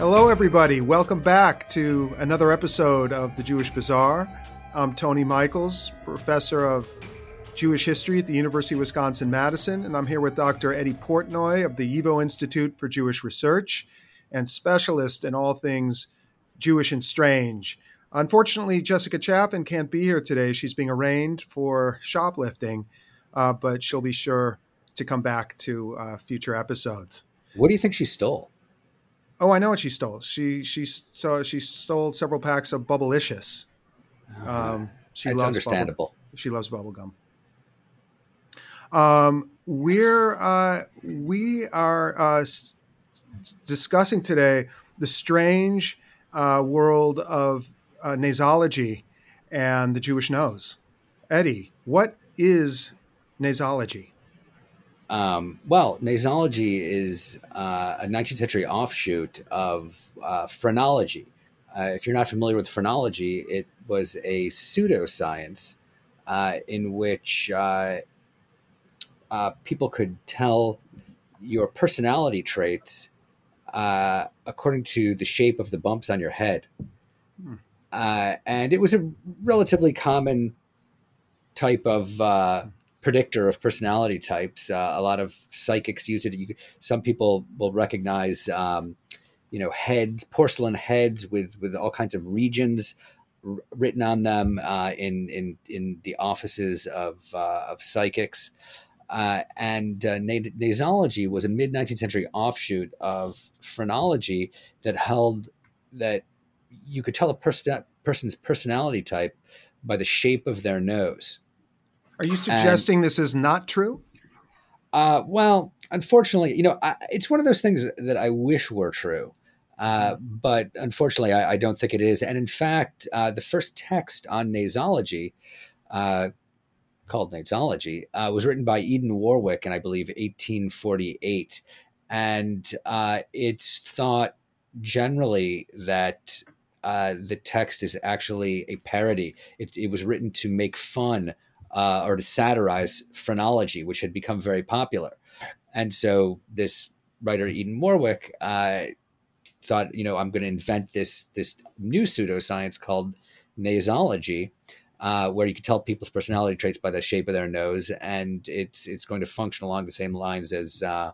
Hello, everybody. Welcome back to another episode of the Jewish Bizarre. I'm Tony Michels, professor of Jewish history at the University of Wisconsin Madison, and I'm here with Dr. Eddy Portnoy of the YIVO Institute for Jewish Research and specialist in all things Jewish and strange. Unfortunately, Jessica Chaffin can't be here today. She's being arraigned for shoplifting, uh, but she'll be sure to come back to uh, future episodes. What do you think she stole? Oh, I know what she stole. She she so she stole several packs of Bubblicious. Um, she That's loves understandable. Bubble, she loves bubble gum. Um, we're uh, we are uh, s- discussing today the strange uh, world of uh, nasology and the Jewish nose. Eddy, what is nasology? Um, well, nasology is uh, a 19th century offshoot of uh, phrenology. Uh, if you're not familiar with phrenology, it was a pseudoscience uh, in which uh, uh, people could tell your personality traits uh, according to the shape of the bumps on your head. Hmm. Uh, and it was a relatively common type of uh, predictor of personality types. Uh, a lot of psychics use it. You, some people will recognize, um, you know, heads, porcelain heads with with all kinds of regions r- written on them uh, in in in the offices of uh, of psychics. Uh, and uh, na- nasology was a mid 19th century offshoot of phrenology that held that you could tell a person, person's personality type by the shape of their nose. Are you suggesting this is not true? Uh, well, unfortunately, you know, I, it's one of those things that I wish were true. Uh, but unfortunately, I, I, don't think it is. And in fact, uh, the first text on nasology, uh, called Nasology, uh, was written by Eden Warwick in, I believe, 1848. And uh, it's thought generally that uh, the text is actually a parody. It, it was written to make fun uh, or to satirize phrenology, which had become very popular. And so this writer, Eden Warwick, uh, thought, you know, I'm going to invent this this new pseudoscience called nasology, uh, where you can tell people's personality traits by the shape of their nose, and it's it's going to function along the same lines as uh,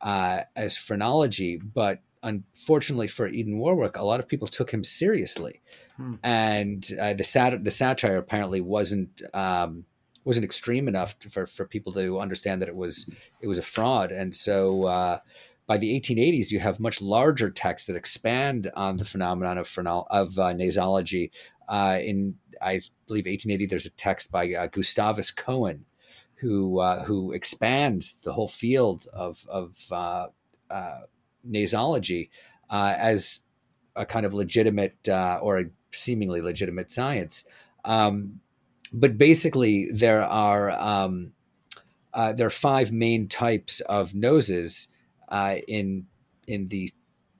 uh, as phrenology, but unfortunately for Eden Warwick, a lot of people took him seriously, hmm. and uh, the sat- the satire apparently wasn't um, wasn't extreme enough for for people to understand that it was it was a fraud, and so. Uh, by the 1880s, you have much larger texts that expand on the phenomenon of of uh, nasology. Uh, in I believe 1880, there's a text by uh, Gustavus Cohen, who who expands the whole field of of nasology uh, as a kind of legitimate uh, or a seemingly legitimate science. Um, but basically, there are um, uh, there are five main types of noses in in the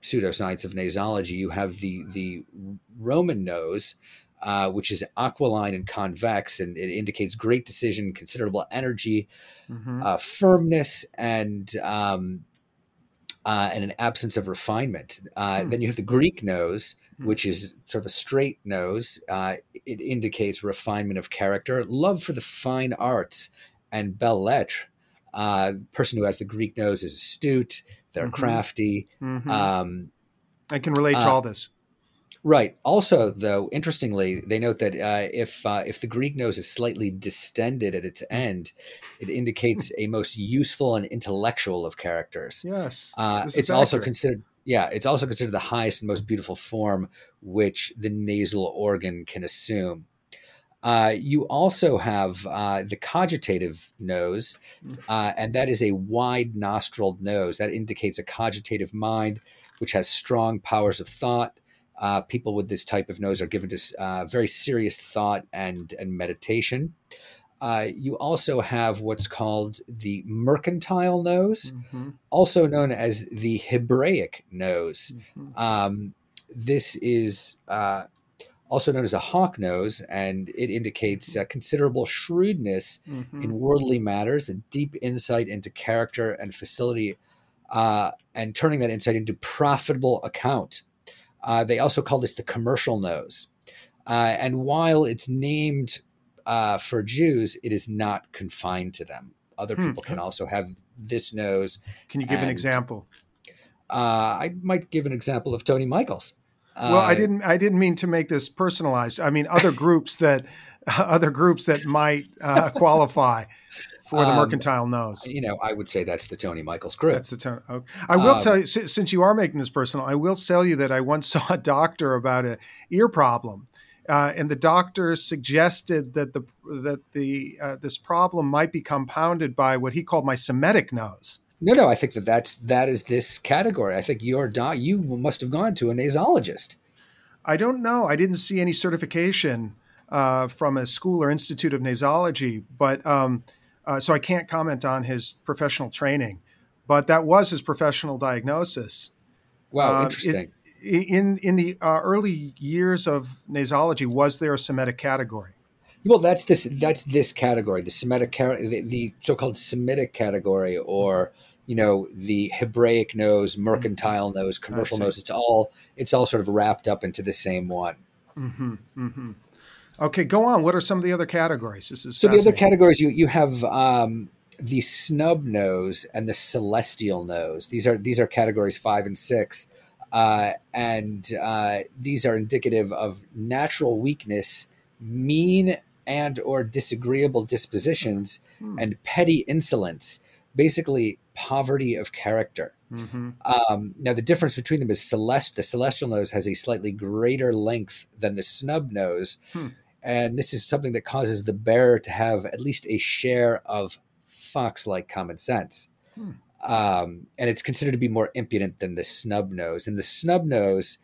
pseudoscience of nasology. You have the the Roman nose. Uh, which is aquiline and convex, and it indicates great decision, considerable energy, mm-hmm. uh, firmness, and um, uh, and an absence of refinement. Uh, hmm. Then you have the Greek nose, which is sort of a straight nose. Uh, it indicates refinement of character, love for the fine arts, and belles lettres. Uh, person who has the Greek nose is astute. They're mm-hmm. crafty. Mm-hmm. Um, I can relate to all this. Right. Also, though, interestingly, they note that uh, if uh, if the Greek nose is slightly distended at its end, it indicates a most useful and intellectual of characters. Yes, uh, it's also considered. Yeah, it's also considered the highest and most beautiful form which the nasal organ can assume. Uh, you also have uh, the cogitative nose, mm. uh, and that is a wide nostriled nose. That indicates a cogitative mind, which has strong powers of thought uh, people with this type of nose are given to uh, very serious thought and, and meditation. Uh, you also have what's called the mercantile nose, mm-hmm. also known as the Hebraic nose. Mm-hmm. Um, this is uh, also known as a hawk nose, and it indicates uh, considerable shrewdness mm-hmm. in worldly matters, a deep insight into character and facility uh, and turning that insight into profitable account. Uh, they also call this the commercial nose. Uh, and while it's named uh, for Jews, it is not confined to them. Other hmm. people can also have this nose. Can you give and, an example? Uh, I might give an example of Tony Michels. Well, I didn't. I didn't mean to make this personalized. I mean other groups that, other groups that might qualify for the um, mercantile nose. You know, I would say that's the Tony Michels group. That's the Tony. Okay. I will um, tell you, since you are making this personal, I will tell you that I once saw a doctor about a ear problem, uh, and the doctor suggested that the that the uh, this problem might be compounded by what he called my Semitic nose. No, no, I think that that's that is this category. I think your doc, you must have gone to a nasologist. I don't know. I didn't see any certification uh, from a school or institute of nasology, but. Um, uh, so I can't comment on his professional training, but that was his professional diagnosis. Wow, uh, interesting. It, in in the uh, early years of nasology, was there a Semitic category? Well, that's this that's this category, the Semitic the, the so-called Semitic category, or you know the Hebraic nose, mercantile mm-hmm. nose, commercial nose. It's all it's all sort of wrapped up into the same one. Mm-hmm, mm-hmm. Okay, go on. What are some of the other categories? This is so the other categories you you have um, the snub nose and the celestial nose. These are these are categories five and six, uh, and uh, these are indicative of natural weakness, mean and or disagreeable dispositions, hmm. and petty insolence. Basically, poverty of character. Mm-hmm. Um, now, the difference between them is celest. The celestial nose has a slightly greater length than the snub nose, hmm. And this is something that causes the bearer to have at least a share of fox like common sense. Hmm. Um, and it's considered to be more impudent than the snub nose. And the snub nose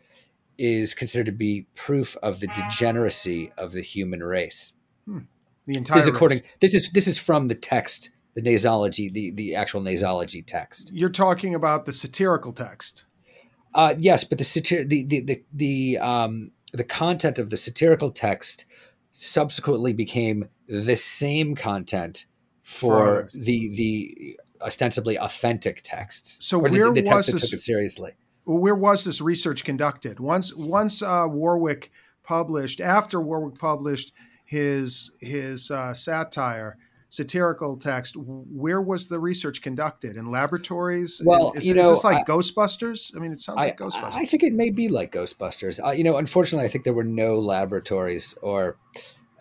is considered to be proof of the degeneracy of the human race. Hmm. The entire this is according race. this is this is from the text, the nasology, the the actual nasology text. You're talking about the satirical text. Uh, yes, but the satir- the the the, the um, the content of the satirical text subsequently became the same content for the the ostensibly authentic texts. So where the, the was this, took it seriously? Where was this research conducted? Once once uh, Warwick published, after Warwick published his his uh, satire, satirical text, where was the research conducted? In laboratories? Well, is, you know, is this like I, Ghostbusters? I mean, it sounds I, like Ghostbusters. I think it may be like Ghostbusters. Uh, you know, unfortunately, I think there were no laboratories or,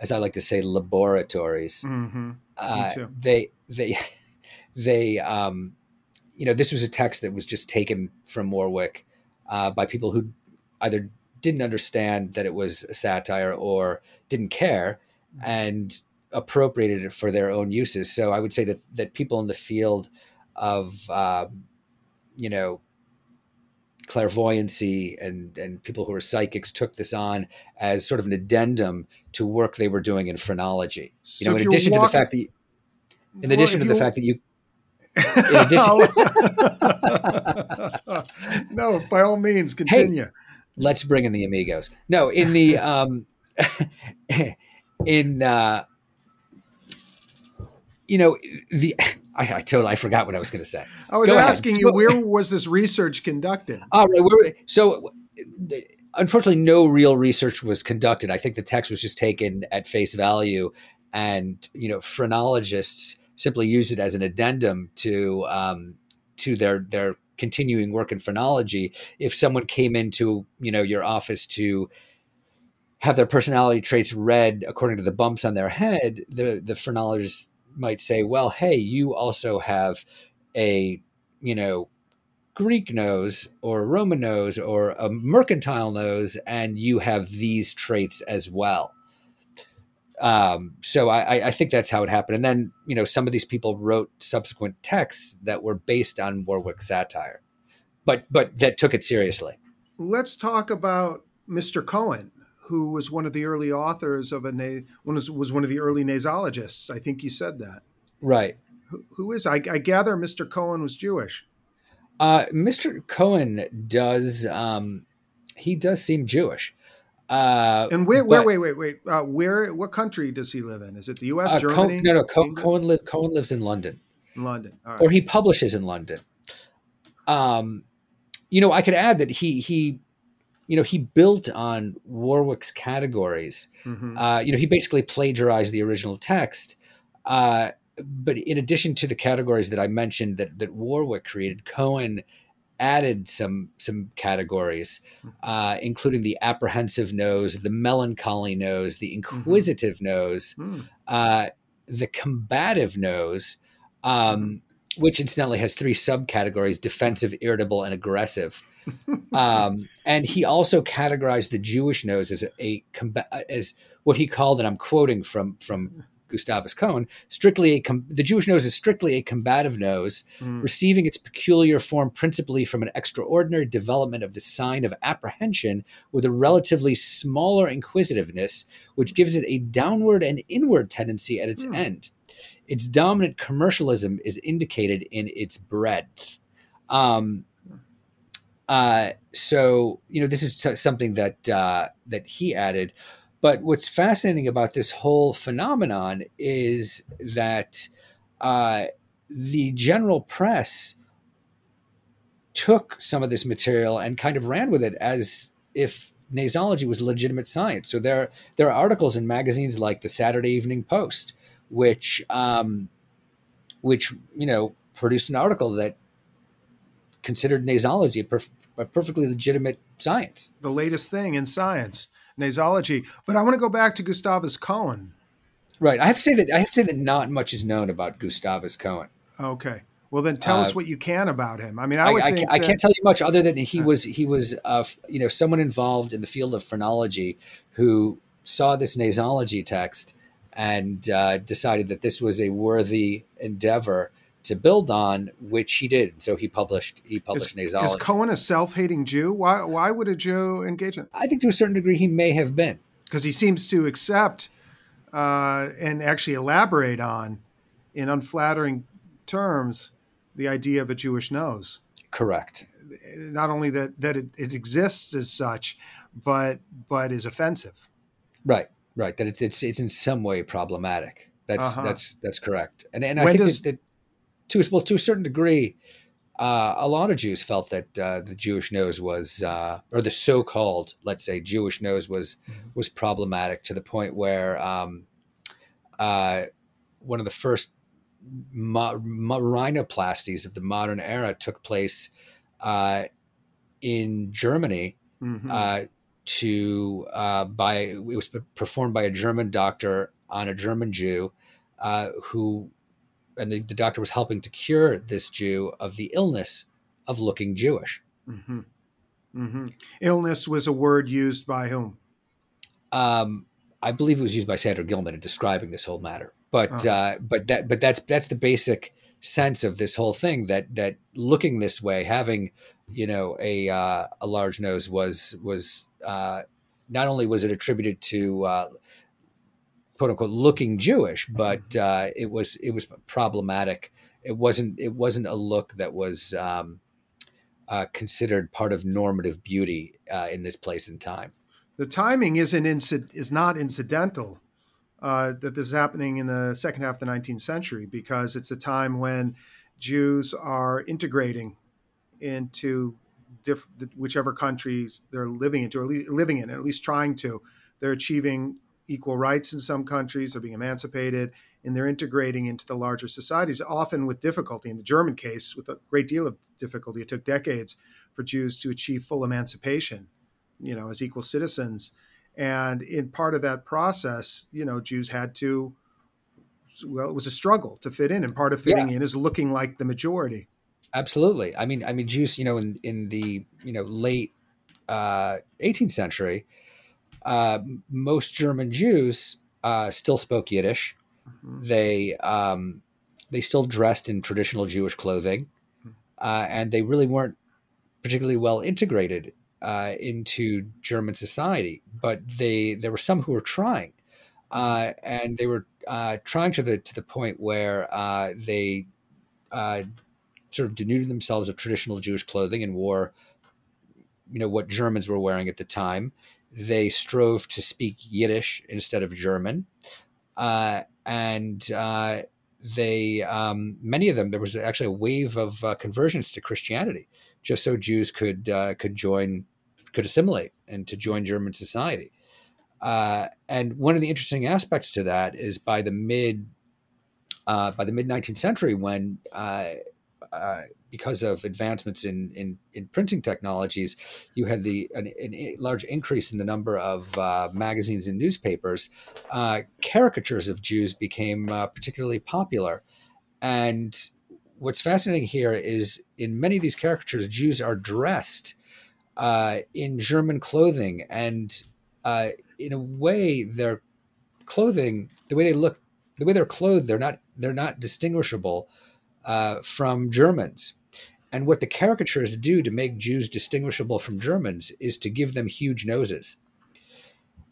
as I like to say, laboratories. Mm-hmm. Uh, they they they um, you know, this was a text that was just taken from Warwick uh, by people who either didn't understand that it was a satire or didn't care and appropriated it for their own uses. So I would say that that people in the field of um, you know clairvoyancy and and people who are psychics took this on as sort of an addendum to work they were doing in phrenology. So you know, in addition walking, to the fact that you, in addition to the fact that you no, by all means, continue. Hey, let's bring in the amigos. No, in the um, in uh, you know, the I, I totally I forgot what I was going to say. I was Go asking ahead. you where was this research conducted? All right, where, so unfortunately, no real research was conducted. I think the text was just taken at face value, and you know, phrenologists simply used it as an addendum to um, to their their continuing work in phrenology. If someone came into you know your office to have their personality traits read according to the bumps on their head, the the phrenologist might say, well, hey, you also have a, you know, Greek nose or a Roman nose or a mercantile nose, and you have these traits as well. Um, so I, I think that's how it happened. And then, you know, some of these people wrote subsequent texts that were based on Warwick's satire, but but that took it seriously. Let's talk about Mr. Cohen who was one of the early authors of a na- was, was one of the early nasologists. I think you said that. Right. who, who is? I, I, gather Mr. Cohen was Jewish. Uh, Mr. Cohen does. Um, he does seem Jewish. Uh, and where, where, wait, wait, wait. Uh, where, what country does he live in? Is it the U.S., uh, Germany? no, no. Co- Cohen, li- Cohen lives in London. In London, or he publishes in London. Um, you know, I could add that he he, you know, he built on Warwick's categories. Mm-hmm. Uh, you know, he basically plagiarized the original text. Uh, but in addition to the categories that I mentioned that that Warwick created, Cohen added some some categories, mm-hmm. uh, including the apprehensive nose, the melancholy nose, the mm-hmm. inquisitive mm-hmm. nose, mm. uh, the combative nose, um, mm-hmm. which incidentally has three subcategories: defensive, irritable, and aggressive. Um, and he also categorized the Jewish nose as a, a as what he called, and I'm quoting from from Gustavus Cohen, strictly a com- the Jewish nose is strictly a combative nose, mm. receiving its peculiar form principally from an extraordinary development of the sign of apprehension with a relatively smaller inquisitiveness, which gives it a downward and inward tendency at its mm. end. Its dominant commercialism is indicated in its breadth. Um, uh, so you know, this is t- something that uh, that he added. But what's fascinating about this whole phenomenon is that uh, the general press took some of this material and kind of ran with it as if nasology was legitimate science. So there there are articles in magazines like the Saturday Evening Post, which um, which you know produced an article that considered nasology a, perf- a perfectly legitimate science. The latest thing in science nasology. But I want to go back to Gustavus Cohen. Right. I have to say that I have to say that not much is known about Gustavus Cohen. Okay. Well, then tell uh, us what you can about him. I mean, I, I, I, that, I can't tell you much other than he was he was uh, you know someone involved in the field of phrenology who saw this nasology text and uh, decided that this was a worthy endeavor to build on, which he did. So he published he published is, nasology. Is Cohen a self-hating Jew? Why why would a Jew engage in? I think to a certain degree he may have been because he seems to accept uh, and actually elaborate on, in unflattering terms, the idea of a Jewish nose. Correct. Not only that that it, it exists as such, but but is offensive. Right. Right. That it's it's it's in some way problematic. That's uh-huh. that's that's correct. And and I think does, that, that to well to a certain degree, uh, a lot of Jews felt that uh, the Jewish nose was, uh, or the so-called, let's say, Jewish nose was mm-hmm. was problematic to the point where um, uh, one of the first mo- mo- rhinoplasties of the modern era took place uh, in Germany. Mm-hmm. Uh, to by it was performed by a German doctor on a German Jew who and the, the, doctor was helping to cure this Jew of the illness of looking Jewish. Mm-hmm. Mm-hmm. Illness was a word used by whom? Um, I believe it was used by Sander Gilman in describing this whole matter. But uh-huh. uh, but that but that's that's the basic sense of this whole thing that that looking this way, having you know a uh, a large nose was was uh, not only was it attributed to uh, quote unquote looking Jewish, but uh, it was it was problematic. It wasn't it wasn't a look that was um, uh, considered part of normative beauty uh, in this place and time. The timing isn't inci- is not incidental. Uh, that this is happening in the second half of the 19th century because it's a time when Jews are integrating into diff- whichever countries they're living into or living in, at least trying to. They're achieving equal rights in some countries, are being emancipated, and they're integrating into the larger societies, often with difficulty. In the German case, with a great deal of difficulty, it took decades for Jews to achieve full emancipation, you know, as equal citizens. And in part of that process, you know, Jews had to, well, it was a struggle to fit in, and part of fitting yeah. in is looking like the majority. Absolutely. I mean, I mean, Jews, you know, in in the you know late uh, 18th century, uh, most German Jews uh, still spoke Yiddish. Mm-hmm. They um, they still dressed in traditional Jewish clothing, mm-hmm. uh, and they really weren't particularly well integrated uh, into German society. But they there were some who were trying, uh, and they were uh, trying to the to the point where they sort of denuded themselves of traditional Jewish clothing and wore, you know, what Germans were wearing at the time they strove to speak Yiddish instead of German. Uh, and uh, they um, many of them there was actually a wave of uh, conversions to Christianity, just so Jews could uh, could join could assimilate and to join German society. Uh, and one of the interesting aspects to that is by the mid uh, by the mid 19th century, when because of advancements in, in, in printing technologies, you had the an, an large increase in the number of uh, magazines and newspapers. Uh, caricatures of Jews became uh, particularly popular, and what's fascinating here is in many of these caricatures, Jews are dressed uh, in German clothing, and uh, in a way, their clothing, the way they look, the way they're clothed, they're not they're not distinguishable uh, from Germans. And what the caricatures do to make Jews distinguishable from Germans is to give them huge noses.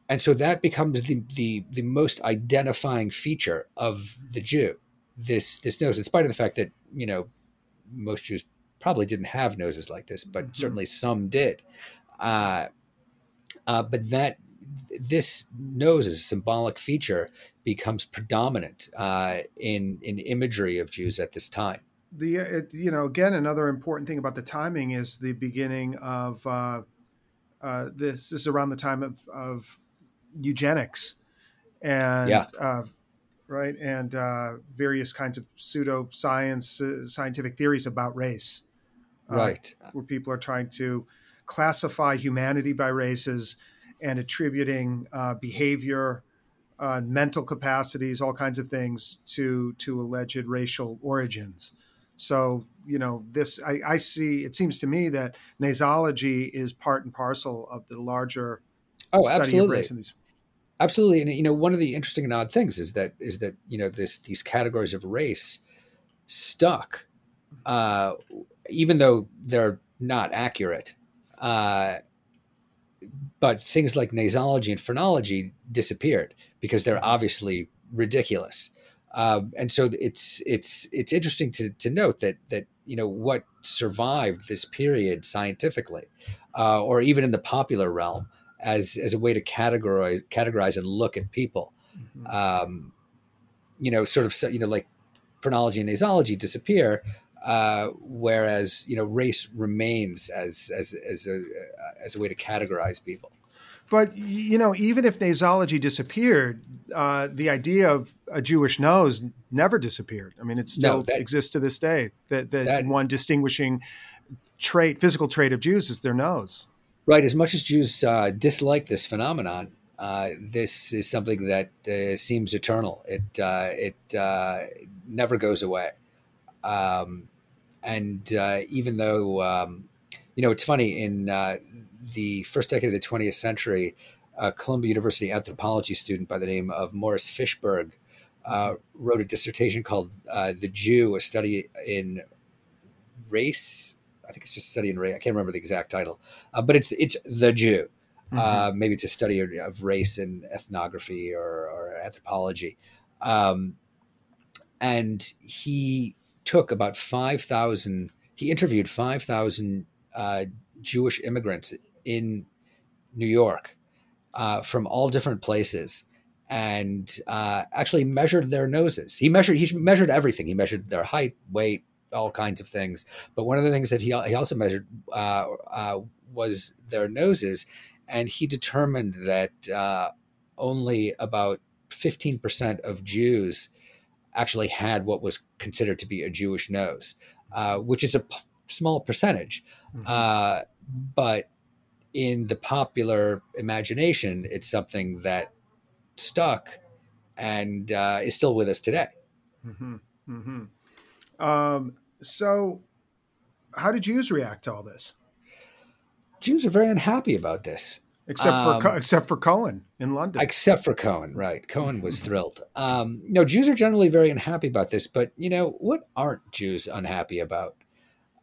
And so that becomes the, the, the most identifying feature of the Jew, this, this nose, in spite of the fact that, you know, most Jews probably didn't have noses like this, but mm-hmm. certainly some did. Uh, uh, but that this nose as a symbolic feature becomes predominant uh, in in imagery of Jews at this time. The uh, you know again another important thing about the timing is the beginning of uh, uh, this, this is around the time of, of eugenics and yeah. Uh, right and uh, various kinds of pseudo science scientific theories about race right where people are trying to classify humanity by races and attributing behavior uh, mental capacities, all kinds of things to to alleged racial origins. So you know, this I, I, see. It seems to me that nasology is part and parcel of the larger oh, study absolutely. of race. These- absolutely, and you know, one of the interesting and odd things is that is that you know this these categories of race stuck, uh, even though they're not accurate. Uh, but things like nasology and phrenology disappeared because they're obviously ridiculous. Um, and so it's it's it's interesting to, to note that that you know what survived this period scientifically, uh, or even in the popular realm, as as a way to categorize categorize and look at people. Mm-hmm. Um, you know, sort of you know like phrenology and nasology disappear, uh, whereas you know race remains as as as a as a way to categorize people. But you know, even if nasology disappeared, uh, the idea of a Jewish nose never disappeared. I mean, it still no, that, exists to this day. That, that, that one distinguishing trait, physical trait of Jews, is their nose. Right. As much as Jews uh, dislike this phenomenon, uh, this is something that uh, seems eternal. It uh, it uh, never goes away. Um, and even though um, you know, it's funny in the first decade of the 20th century, a Columbia University anthropology student by the name of Morris Fishberg uh, wrote a dissertation called uh, "The Jew: A Study in Race." I think it's just a study in race. I can't remember the exact title, uh, but it's it's the Jew. Mm-hmm. Uh, maybe it's a study of race and ethnography or, or anthropology. Um, and he took about five thousand. He interviewed five thousand uh, Jewish immigrants in New York uh, from all different places and uh, actually measured their noses. He measured he measured everything. He measured their height, weight, all kinds of things. But one of the things that he he also measured uh, uh was their noses, and he determined that uh, only about fifteen percent of Jews actually had what was considered to be a Jewish nose, uh, which is a p- small percentage. Mm-hmm. but in the popular imagination, it's something that stuck and uh, is still with us today. Mm-hmm. Mm-hmm. Um, so, how did Jews react to all this? Jews are very unhappy about this, except um, for except for Cohen in London. Except for Cohen, right? Cohen was thrilled. Um, no, Jews are generally very unhappy about this, but you know what aren't Jews unhappy about?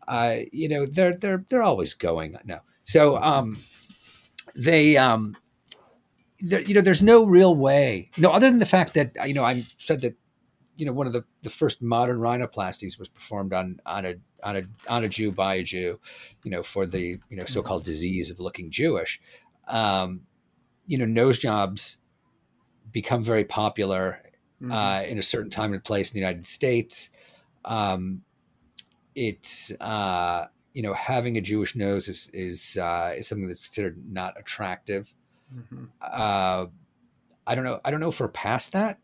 Uh, you know, they're they're they're always going. No, so um, they, um, you know, there's no real way, you know, other than the fact that you know I said that you know one of the, the first modern rhinoplasties was performed on on a on a on a Jew by a Jew, you know, for the you know so-called disease of looking Jewish. Um, you know, nose jobs become very popular mm-hmm. uh, in a certain time and place in the United States. Um, it's uh, you know having a Jewish nose is is uh, is something that's considered not attractive. Mm-hmm. Uh, I don't know. I don't know if we're past that.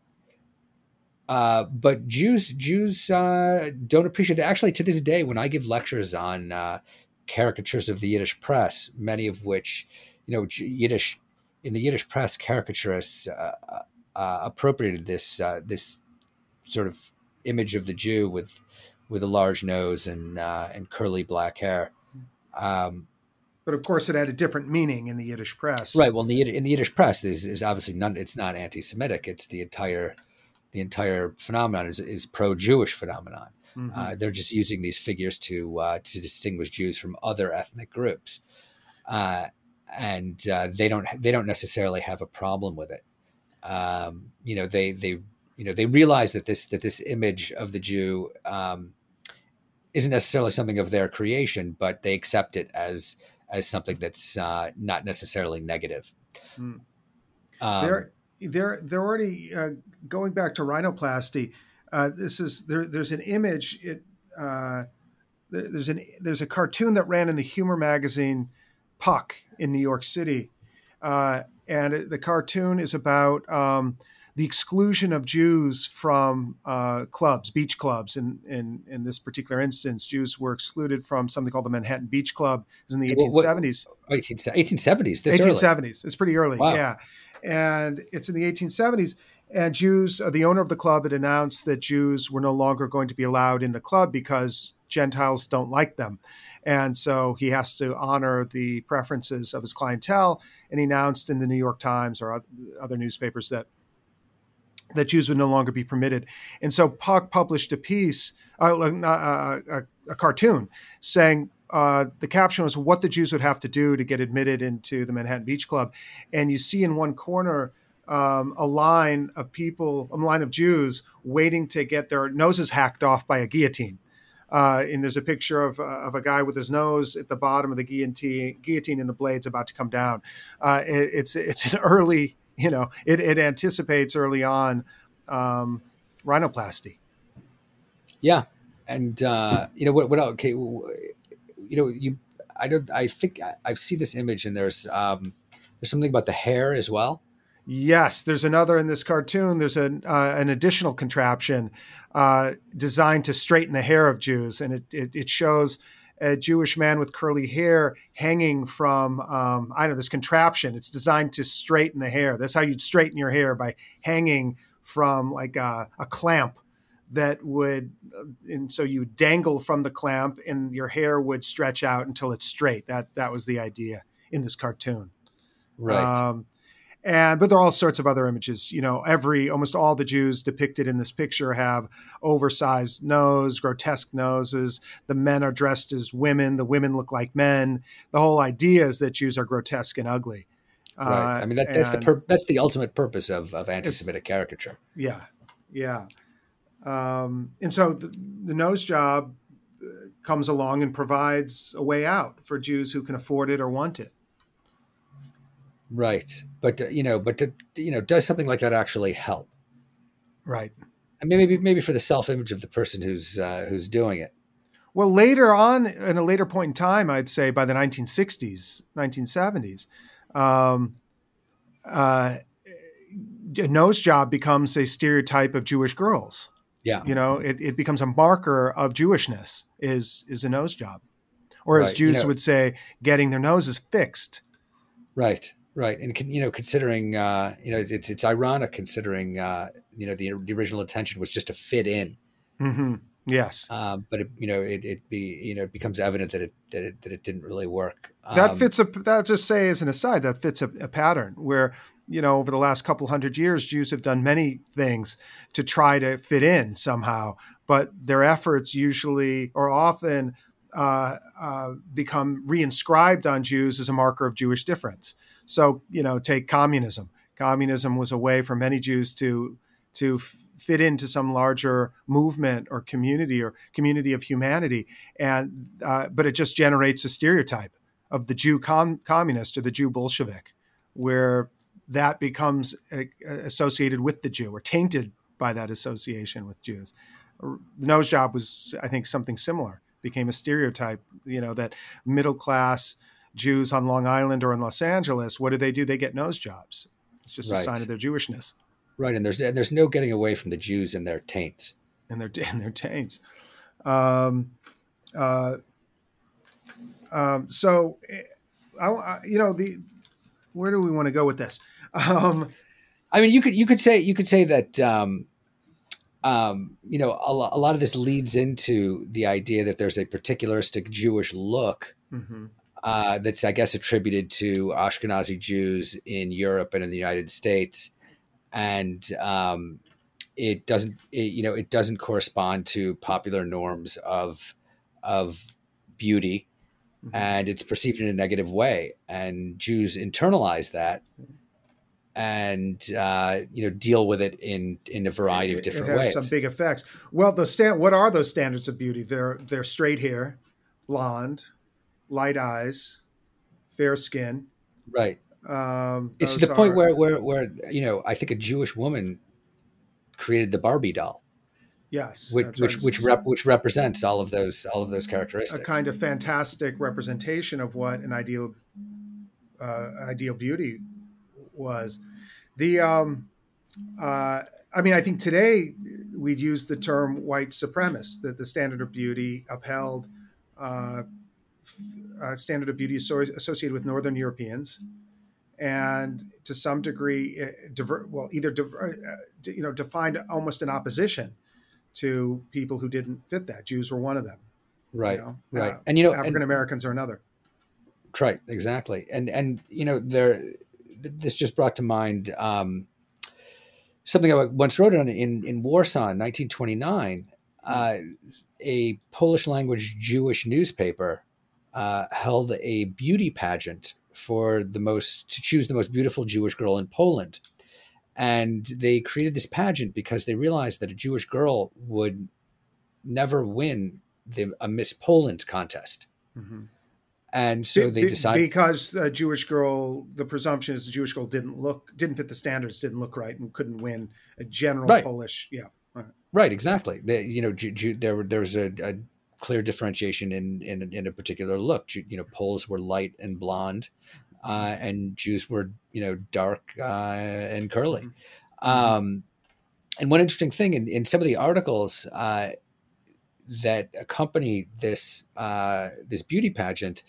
Uh, but Jews Jews uh, don't appreciate it. Actually, to this day, when I give lectures on uh, caricatures of the Yiddish press, many of which, you know, Yiddish in the Yiddish press, caricaturists uh, uh, appropriated this this sort of image of the Jew with with a large nose and and curly black hair. Um, but of course, it had a different meaning in the Yiddish press. Right. Well, in the, in the Yiddish press is, is obviously none. It's not anti-Semitic. It's the entire the entire phenomenon is, is pro-Jewish phenomenon. Mm-hmm. Uh, they're just using these figures to uh, to distinguish Jews from other ethnic groups, uh, and uh, they don't they don't necessarily have a problem with it. Um, you know, they they you know they realize that this that this image of the Jew um, isn't necessarily something of their creation, but they accept it as as something that's uh, not necessarily negative. Mm. Um, they're they're already uh, going back to rhinoplasty. Uh, this is there. There's an image. It uh, there's an there's a cartoon that ran in the humor magazine Puck in New York City, uh, and the cartoon is about um, the exclusion of Jews from uh, clubs, beach clubs. In, in in this particular instance, Jews were excluded from something called the Manhattan Beach Club. It in the 1870s. 1870s. 1870s. It's pretty early. Wow. Yeah and it's in the 1870s. And Jews, uh, the owner of the club had announced that Jews were no longer going to be allowed in the club because Gentiles don't like them. And so he has to honor the preferences of his clientele. And he announced in the New York Times or other newspapers that that Jews would no longer be permitted. And so Puck published a piece, uh, uh, a, a, cartoon, saying uh, the caption was what the Jews would have to do to get admitted into the Manhattan Beach Club. And you see in one corner um, a line of people, a line of Jews waiting to get their noses hacked off by a guillotine. Uh, and there's a picture of, uh, of a guy with his nose at the bottom of the guillotine, guillotine and the blades about to come down. Uh, it, it's it's an early, you know, it, it anticipates early on um, rhinoplasty. Yeah, and uh, you know what? What okay? you know, you, I don't, I think I, I see this image and there's, um, there's something about the hair as well. Yes, there's another in this cartoon. There's an uh, an additional contraption uh, designed to straighten the hair of Jews, and it, it, it shows a Jewish man with curly hair hanging from um, I don't know this contraption. It's designed to straighten the hair. That's how you'd straighten your hair by hanging from like a, a clamp that would uh, and so you dangle from the clamp and your hair would stretch out until it's straight that that was the idea in this cartoon right um, and but there are all sorts of other images you know every almost all the jews depicted in this picture have oversized nose grotesque noses. The men are dressed as women. The women look like men. The whole idea is that jews are grotesque and ugly. Right. Uh, i mean that, that's the pur- that's the ultimate purpose of, of anti-semitic caricature. Yeah. Yeah. Um, and so the, the, nose job uh, comes along and provides a way out for Jews who can afford it or want it. Right, but uh, you know, but to, you know, does something like that actually help? Right. I mean, maybe maybe for the self image of the person who's uh, who's doing it. Well, later on, in a later point in time, I'd say by the 1960s, 1970s, um, uh, a nose job becomes a stereotype of Jewish girls. Yeah. You know, it, it becomes a marker of Jewishness is is a nose job. Or as right. Jews you know, would say, getting their noses fixed. Right. Right. And you know, considering uh, you know, it's it's ironic considering uh, you know, the the original intention was just to fit in. Mm-hmm. Yes. Uh, but it, you know, it, it be you know it becomes evident that it that it that it didn't really work. Um, that fits a. That just say as an aside, that fits a, a pattern where you know, over the last couple hundred years, Jews have done many things to try to fit in somehow, but their efforts usually or often uh, uh, become reinscribed on Jews as a marker of Jewish difference. So, you know, take communism. Communism was a way for many Jews to to fit into some larger movement or community or community of humanity, and uh, but it just generates a stereotype of the Jew com- communist or the Jew Bolshevik, where that becomes uh, associated with the Jew or tainted by that association with Jews. The nose job was, I think, something similar. Became a stereotype, you know, that middle class Jews on Long Island or in Los Angeles, what do they do? They get nose jobs. It's just right. a sign of their Jewishness. Right, and there's and there's no getting away from the Jews and their taints. And their and their taints. Um, uh, um, so, eh, I, you know, the where do we want to go with this? Um, I mean, you could you could say you could say that um, um, you know a, a, lot of this leads into the idea that there's a particularistic Jewish look mm-hmm. Uh, that's I guess attributed to Ashkenazi Jews in Europe and in the United States, and um, it doesn't it, you know it doesn't correspond to popular norms of of beauty mm-hmm. and it's perceived in a negative way and jews internalize that and uh, you know deal with it in in a variety of different ways. Some big effects. Well, the stand. What are those standards of beauty? They're they're straight hair, blonde, light eyes, fair skin. Right. Um, it's to the are, point where where where you know I think a Jewish woman created the Barbie doll. Yes, which which which, rep, which represents all of those all of those characteristics. A kind of fantastic representation of what an ideal uh, ideal beauty was. The um, uh, I mean, I think today we'd use the term white supremacist. That the standard of beauty upheld uh, uh, standard of beauty associated with Northern Europeans, and to some degree, uh, diver, well, either diver, uh, you know defined almost an opposition to people who didn't fit that. Jews were one of them. Right. You know? Right. Uh, and you know, African Americans are another. Right. Exactly. And and you know there this just brought to mind um, something I once wrote on in in Warsaw in 1929. Uh, a Polish language Jewish newspaper uh, held a beauty pageant for the most to choose the most beautiful Jewish girl in Poland, and they created this pageant because they realized that a Jewish girl would never win the a Miss Poland contest. Mm-hmm and so they decided because a Jewish girl, the presumption is the Jewish girl didn't look, didn't fit the standards, didn't look right, and couldn't win a general right. Polish. Yeah, right, right exactly. They, you know, Jew, Jew, there there was a, a, clear differentiation in, in in a particular look. You know, Poles were light and blonde, uh, and Jews were you know dark uh, and curly. Mm-hmm. Um, and one interesting thing in, in some of the articles. Uh, that accompany this uh, this beauty pageant,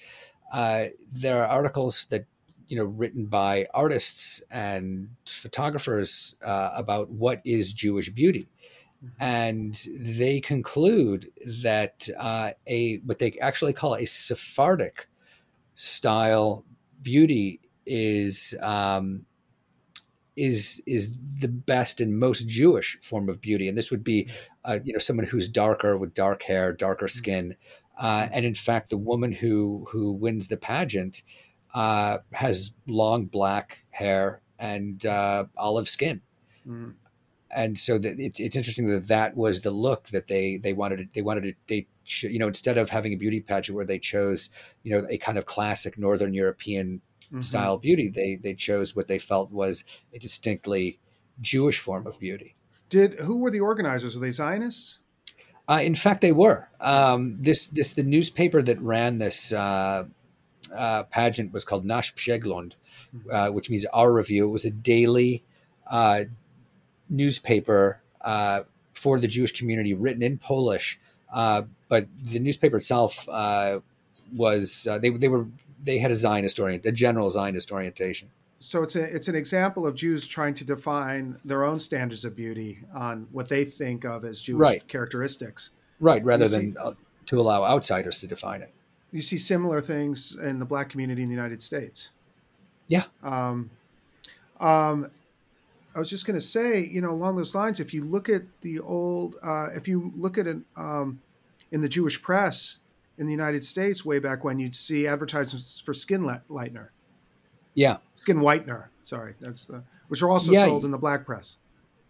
uh, there are articles that you know written by artists and photographers uh, about what is Jewish beauty, mm-hmm. And they conclude that uh, a what they actually call a Sephardic style beauty is um, is is the best and most Jewish form of beauty, and this would be, uh, you know, someone who's darker with dark hair, darker mm-hmm. skin, uh, and in fact, the woman who who wins the pageant uh, has long black hair and uh, olive skin. Mm. And so the, it's, it's interesting that that was the look that they they wanted they wanted to they you know instead of having a beauty pageant where they chose you know a kind of classic Northern European mm-hmm. style beauty. They they chose what they felt was a distinctly Jewish form of beauty. Did who were the organizers? Were they Zionists? Uh, in fact, they were. Um, this this the newspaper that ran this uh, uh, pageant was called Nasz Przegląd, mm-hmm. uh, which means our review. It was a daily uh, newspaper uh, for the Jewish community, written in Polish. but the newspaper itself was uh, they they were they had a Zionist orient, a general Zionist orientation. So it's a it's an example of Jews trying to define their own standards of beauty on what they think of as Jewish right. characteristics. Right, rather you than see, uh, to allow outsiders to define it. You see similar things in the black community in the United States. Yeah. Um, um, I was just going to say, you know, along those lines, if you look at the old, uh, if you look at it um, in the Jewish press, in the United States way back when you'd see advertisements for skin lightener. Yeah. Skin whitener. Sorry, that's the which are also yeah. sold in the black press.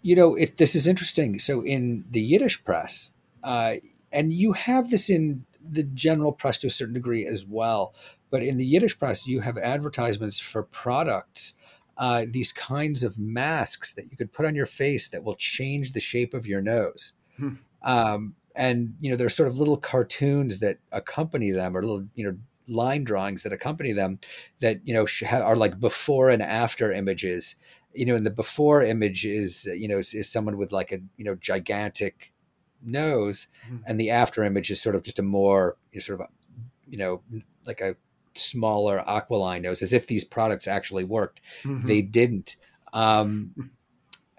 You know, if this is interesting. So in the Yiddish press, uh, and you have this in the general press to a certain degree as well, but in the Yiddish press, you have advertisements for products uh, these kinds of masks that you could put on your face that will change the shape of your nose. Hmm. Um, and you know, there's sort of little cartoons that accompany them, or little you know line drawings that accompany them, that you know are like before and after images. You know, and the before image is you know is, is someone with like a you know gigantic nose, Hmm. and the after image is sort of just a more you know, sort of you know like a smaller aquiline nose, as if these products actually worked. Mhm. They didn't. Um,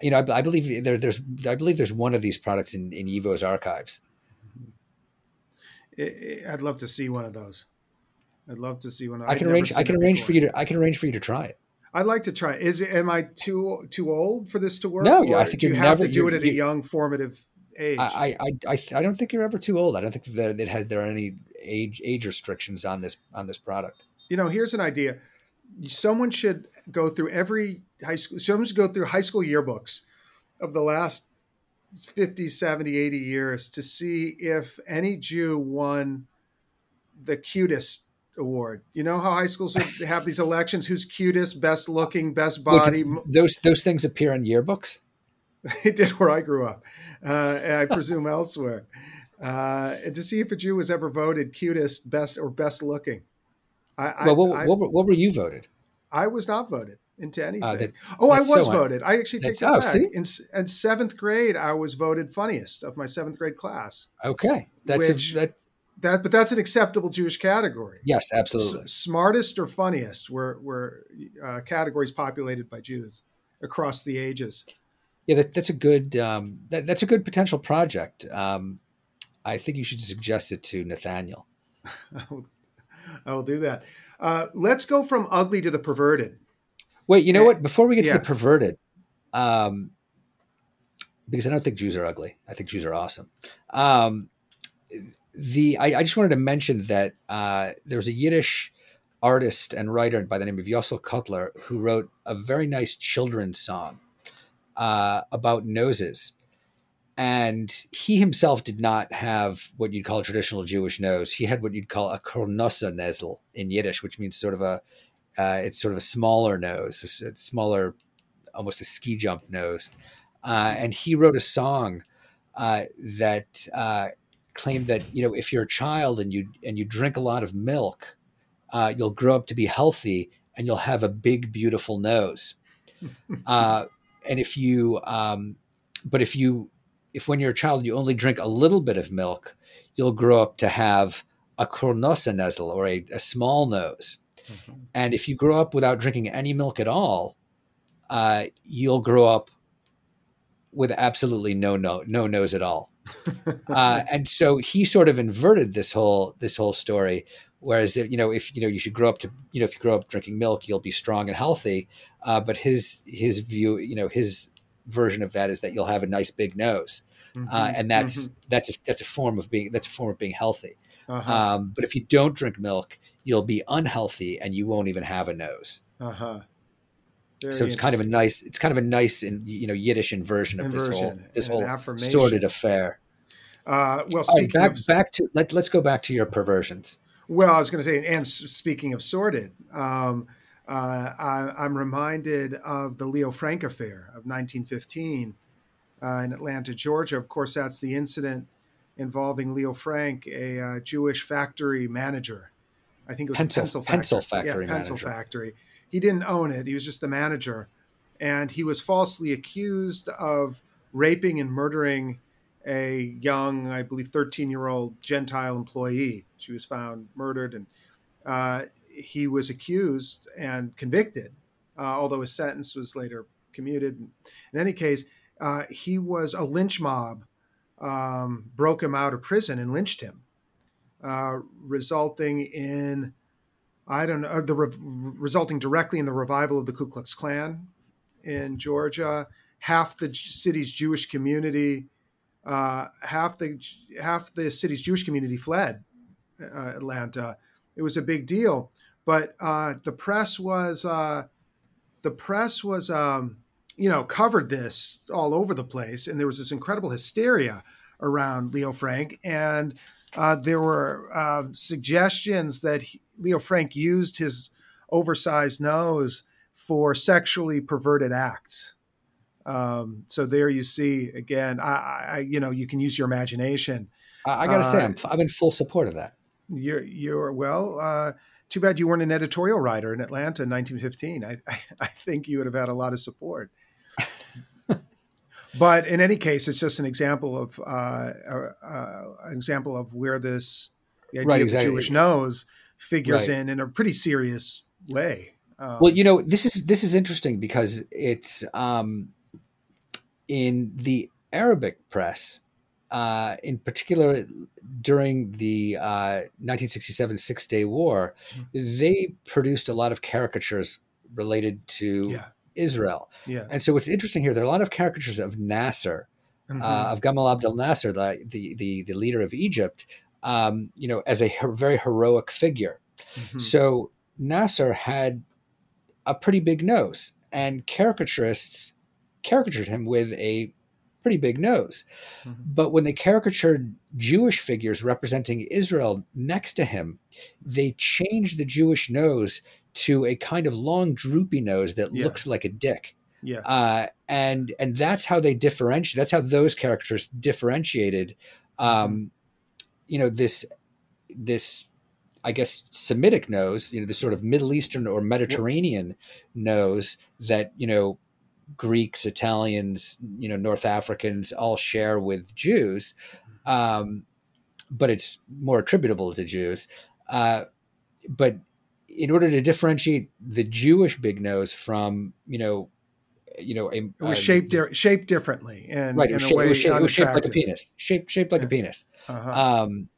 you know, I, I believe there, there's I believe there's one of these products in, in YIVO's archives. I'd love to see one of those. I'd love to see one. I can arrange. I can arrange for you to. I can arrange for you to try it. I'd like to try. it. Is it? Am I too too old for this to work? No, I think you have never- to do it at a young formative age. I, I, I, I, don't think you're ever too old. I don't think that it has there are any age age restrictions on this on this product. you know, here's an idea. Someone should go through every high school. Someone should go through high school yearbooks of the last 50, 70, 80 years to see if any Jew won the cutest award. You know how high schools have these elections? Who's cutest, best looking, best body? did those those things appear in yearbooks. it did where I grew up, uh, and I presume elsewhere. Uh, and to see if a Jew was ever voted cutest, best, or best looking. I, Well, what, I, what, were- what were you voted? I was not voted into anything. Uh, that- oh, I was so voted. I actually take that oh, back. see? In, in seventh grade, I was voted funniest of my seventh grade class. Okay, that's Which- a, that. That, but that's an acceptable Jewish category. Yes, S- absolutely. smartest or funniest were were uh, categories populated by Jews across the ages. Yeah, that, that's a good um, that, that's a good potential project. Um, I think you should suggest it to Nathaniel. I will, I will do that. Uh, let's go from ugly to the perverted. Wait, you know Yeah. what? Before we get to the perverted, um, because I don't think Jews are ugly. I think Jews are awesome. Um, the I, I just wanted to mention that uh, there was a Yiddish artist and writer by the name of Yossel Kotler who wrote a very nice children's song uh, about noses. And he himself did not have what you'd call a traditional Jewish nose. He had what you'd call a kornosa nesel in Yiddish, which means sort of a uh, it's sort of a smaller nose, a smaller, almost a ski jump nose. Uh, and he wrote a song uh, that uh, claimed that you know if you're a child and you and you drink a lot of milk, uh, you'll grow up to be healthy and you'll have a big beautiful nose. and if you, um, but if you, if when you're a child you only drink a little bit of milk, you'll grow up to have a kornosa nasal or a, a small nose. And if you grow up without drinking any milk at all, uh, you'll grow up with absolutely no no no nose at all. uh, and so he sort of inverted this whole this whole story. Whereas if, you know if you know you should grow up to you know if you grow up drinking milk, you'll be strong and healthy. Uh, but his his view, you know, his version of that is that you'll have a nice big nose, uh, and that's that's a, that's a form of being that's a form of being healthy. uh-huh, Um, but if you don't drink milk, you'll be unhealthy and you won't even have a nose. uh-huh. so it's kind of a nice, it's kind of a nice and you know Yiddish inversion of this whole this whole sordid affair. Uh, well, right, back of back to let, let's go back to your perversions. Well, I was going to say, and speaking of sordid, um, uh, I, I'm reminded of the Leo Frank affair of 1915 uh, in Atlanta, Georgia. Of course, that's the incident involving Leo Frank, a uh, Jewish factory manager. I think it was Pencil- a pencil factory. pencil factory yeah, pencil factory. He didn't own it; he was just the manager, and he was falsely accused of raping and murdering a young, I believe, 13 year old Gentile employee. She was found murdered, and uh, he was accused and convicted, uh, although his sentence was later commuted. In any case, uh, he was a lynch mob, um, broke him out of prison and lynched him, uh, resulting in. I don't know the re- resulting directly in the revival of the Ku Klux Klan in Georgia. Half the city's Jewish community uh, half the half the city's Jewish community fled uh, Atlanta. It was a big deal, but uh, the press was uh, the press was um, you know covered this all over the place, and there was this incredible hysteria around Leo Frank, and uh, there were uh, suggestions that he, Leo Frank used his oversized nose for sexually perverted acts. Um, so there you see again. I, I, you know, you can use your imagination. I, I got to uh, say, I'm, I'm in full support of that. You're, you're well. Uh, too bad you weren't an editorial writer in Atlanta in 1915. I, I, I think you would have had a lot of support. but in any case, it's just an example of uh, uh, uh an example of where this the idea right, exactly. of Jewish nose figures right. in in a pretty serious way. Um, well, you know, this is this is interesting because it's um, in the Arabic press, uh, in particular during the uh, 1967 Six Day War, mm-hmm. they produced a lot of caricatures related to yeah. Israel. Yeah. And so what's interesting here, there are a lot of caricatures of Nasser, uh, mm-hmm. uh, of Gamal Abdel Nasser, the, the, the, the, leader of Egypt, um, you know, as a her- very heroic figure. Mm-hmm. So Nasser had a pretty big nose, and caricaturists caricatured him with a pretty big nose. Mm-hmm. But when they caricatured Jewish figures representing Israel next to him, they changed the Jewish nose to a kind of long, droopy nose that yeah. looks like a dick. Yeah. Uh, and and that's how they differentiate. That's how those characters differentiated. Um, mm-hmm. you know this this I guess Semitic nose. You know this sort of Middle Eastern or Mediterranean nose that you know Greeks, Italians, you know, North Africans all share with Jews, um, but it's more attributable to Jews. Uh, but in order to differentiate the Jewish big nose from, you know, you know, a, it was uh, shaped di- shaped differently, and right, in it was, shaped, it was, shaped, it was shaped like a penis, shaped shaped like yeah. a penis. Uh-huh. Um,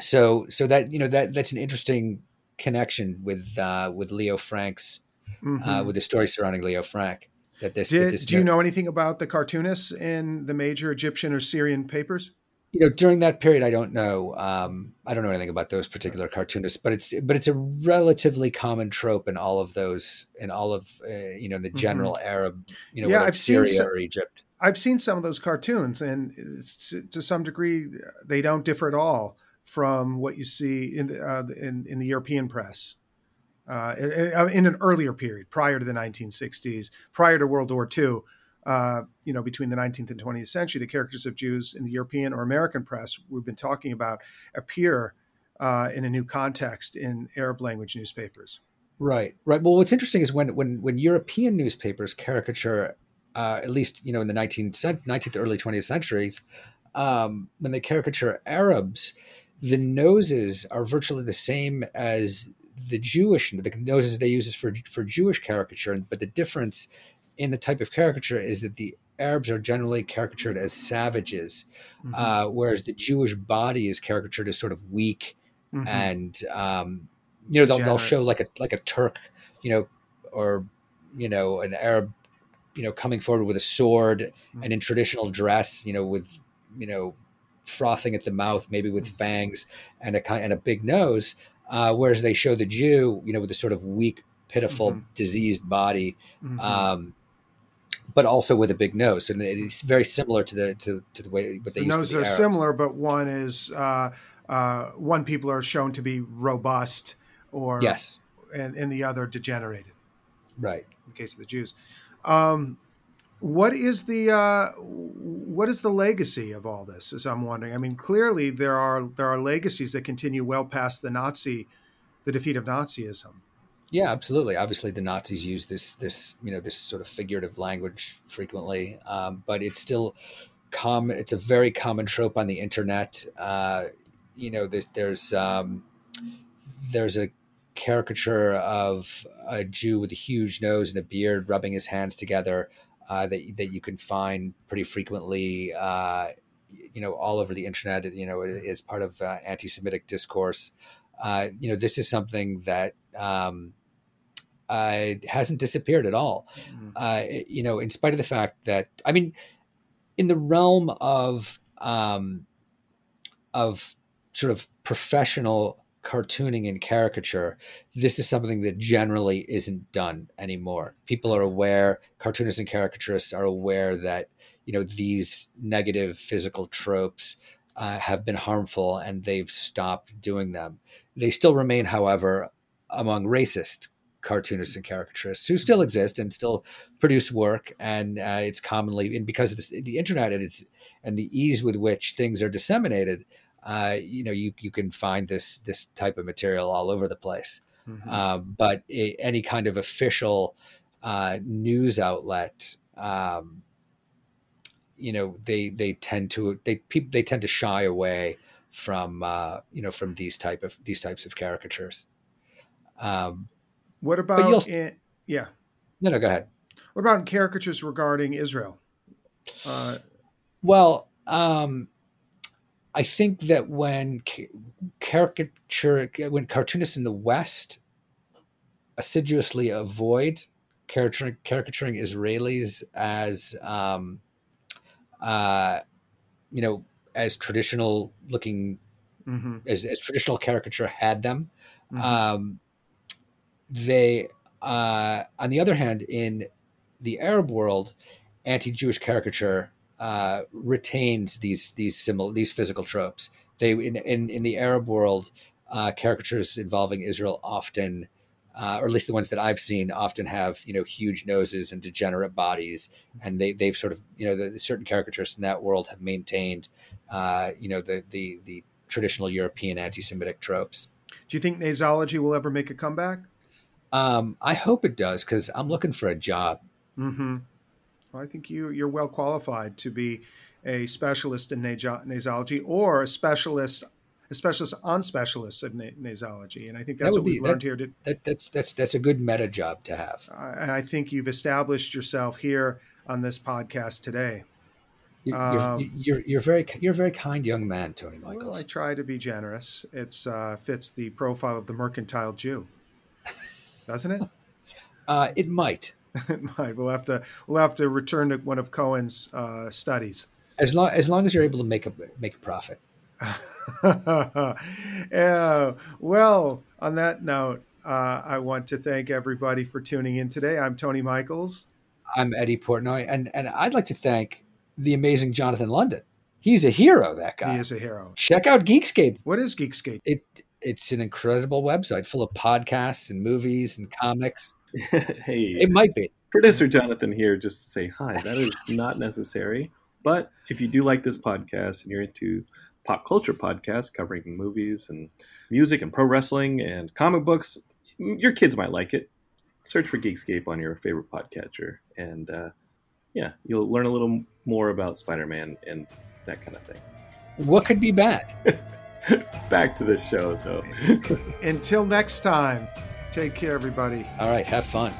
so so that you know that that's an interesting connection with uh, with Leo Frank's uh, mm-hmm. uh, with the story surrounding Leo Frank that this. Did, that this do you know anything about the cartoonists in the major Egyptian or Syrian papers? You know, during that period, I don't know. Um, I don't know anything about those particular cartoonists, but it's but it's a relatively common trope in all of those, in all of uh, you know the mm-hmm. general mm-hmm. Arab, you know, yeah, I've Syria seen some, or Egypt. I've seen some of those cartoons, and to some degree, they don't differ at all from what you see in the, uh, in, in the European press uh, in an earlier period, prior to the 1960s, prior to World War II. Uh, you know, between the 19th and 20th century, the characters of Jews in the European or American press we've been talking about appear uh, in a new context in Arab language newspapers. Right, right. Well, what's interesting is when when when European newspapers caricature, uh, at least you know in the 19th, 19th early 20th centuries, um, when they caricature Arabs, the noses are virtually the same as the Jewish the noses they use is for for Jewish caricature, but the difference in the type of caricature is that the Arabs are generally caricatured as savages, mm-hmm. uh, whereas the Jewish body is caricatured as sort of weak mm-hmm. and um, you know they'll, they'll show like a like a Turk, you know, or you know an Arab, you know, coming forward with a sword mm-hmm. and in traditional dress, you know, with you know frothing at the mouth, maybe with mm-hmm. fangs and a kind and a big nose. Uh, whereas they show the Jew, you know, with a sort of weak, pitiful, mm-hmm. diseased body, mm-hmm. um, but also with a big nose, and it's very similar to the to, to the way. But the noses are Arabs. similar, but one is uh, uh, one people are shown to be robust, or yes, and, and the other degenerated. Right. In the case of the Jews. Um, what is the uh, what is the legacy of all this? As I'm wondering, I mean, clearly there are there are legacies that continue well past the Nazi, the defeat of Nazism. Yeah, absolutely. Obviously, the Nazis use this this you know this sort of figurative language frequently, um, but it's still common. It's a very common trope on the internet. Uh, you know, there's there's um, there's a caricature of a Jew with a huge nose and a beard rubbing his hands together uh, that that you can find pretty frequently. Uh, you know, all over the internet. You know, as part of uh, anti-Semitic discourse. Uh, you know, this is something that um, uh, hasn't disappeared at all. Mm-hmm. you know, in spite of the fact that I mean, in the realm of um, of sort of professional cartooning and caricature, this is something that generally isn't done anymore. People are aware, cartoonists and caricaturists are aware that you know these negative physical tropes uh, have been harmful, and they've stopped doing them. They still remain, however, among racist cartoonists and caricaturists who still exist and still produce work. And uh, it's commonly, and because of this, the internet and and the ease with which things are disseminated, uh, you know, you you can find this this type of material all over the place. Mm-hmm. Uh, but it, any kind of official uh, news outlet, um, you know, they they tend to they people they tend to shy away from uh, you know from these type of these types of caricatures. Um, what about in, yeah? No, no, go ahead. What about caricatures regarding Israel? Uh, well, um, I think that when caricature when cartoonists in the West assiduously avoid caricaturing, caricaturing Israelis as um, uh, you know as traditional looking mm-hmm. as, as traditional caricature had them. Mm-hmm. Um, they, uh, on the other hand, in the Arab world, anti-Jewish caricature uh, retains these these similar these physical tropes. They in in, in the Arab world, uh, caricatures involving Israel often. Uh, or at least the ones that I've seen, often have you know huge noses and degenerate bodies, and they they've sort of you know the, the certain caricaturists in that world have maintained uh, you know the the the traditional European anti-Semitic tropes. Do you think nasology will ever make a comeback? Um, I hope it does because I'm looking for a job. Mm-hmm. I think you you're well qualified to be a specialist in nasology or a specialist a specialist on specialists of na- nasology, and I think that's that what we've learned that, here. To, that, that's that's that's a good meta job to have. I, I think you've established yourself here on this podcast today. You're, um, you're, you're, very you're a very kind young man, Tony Michels. Well, I try to be generous. It's uh, fits the profile of the mercantile Jew, doesn't it? Uh, it might. it might. We'll have to we'll have to return to one of Cohen's uh, studies. As long as long as you're able to make a make a profit. yeah. Well, on that note, uh, I want to thank everybody for tuning in today. I'm Tony Michels. I'm Eddy Portnoy, and and I'd like to thank the amazing Jonathan London. He's a hero, that guy. He is a hero. Check out Geekscape. What is Geekscape? It it's an incredible website full of podcasts and movies and comics. hey, it might be. Producer Jonathan here, just to say hi. That is not necessary. But if you do like this podcast and you're into pop culture podcasts covering movies and music and pro wrestling and comic books, your kids might like it. Search for Geekscape on your favorite podcatcher, and uh, yeah, you'll learn a little more about Spider-Man and that kind of thing. What could be bad? Back to the show, though. Until next time, take care, everybody. All right, have fun.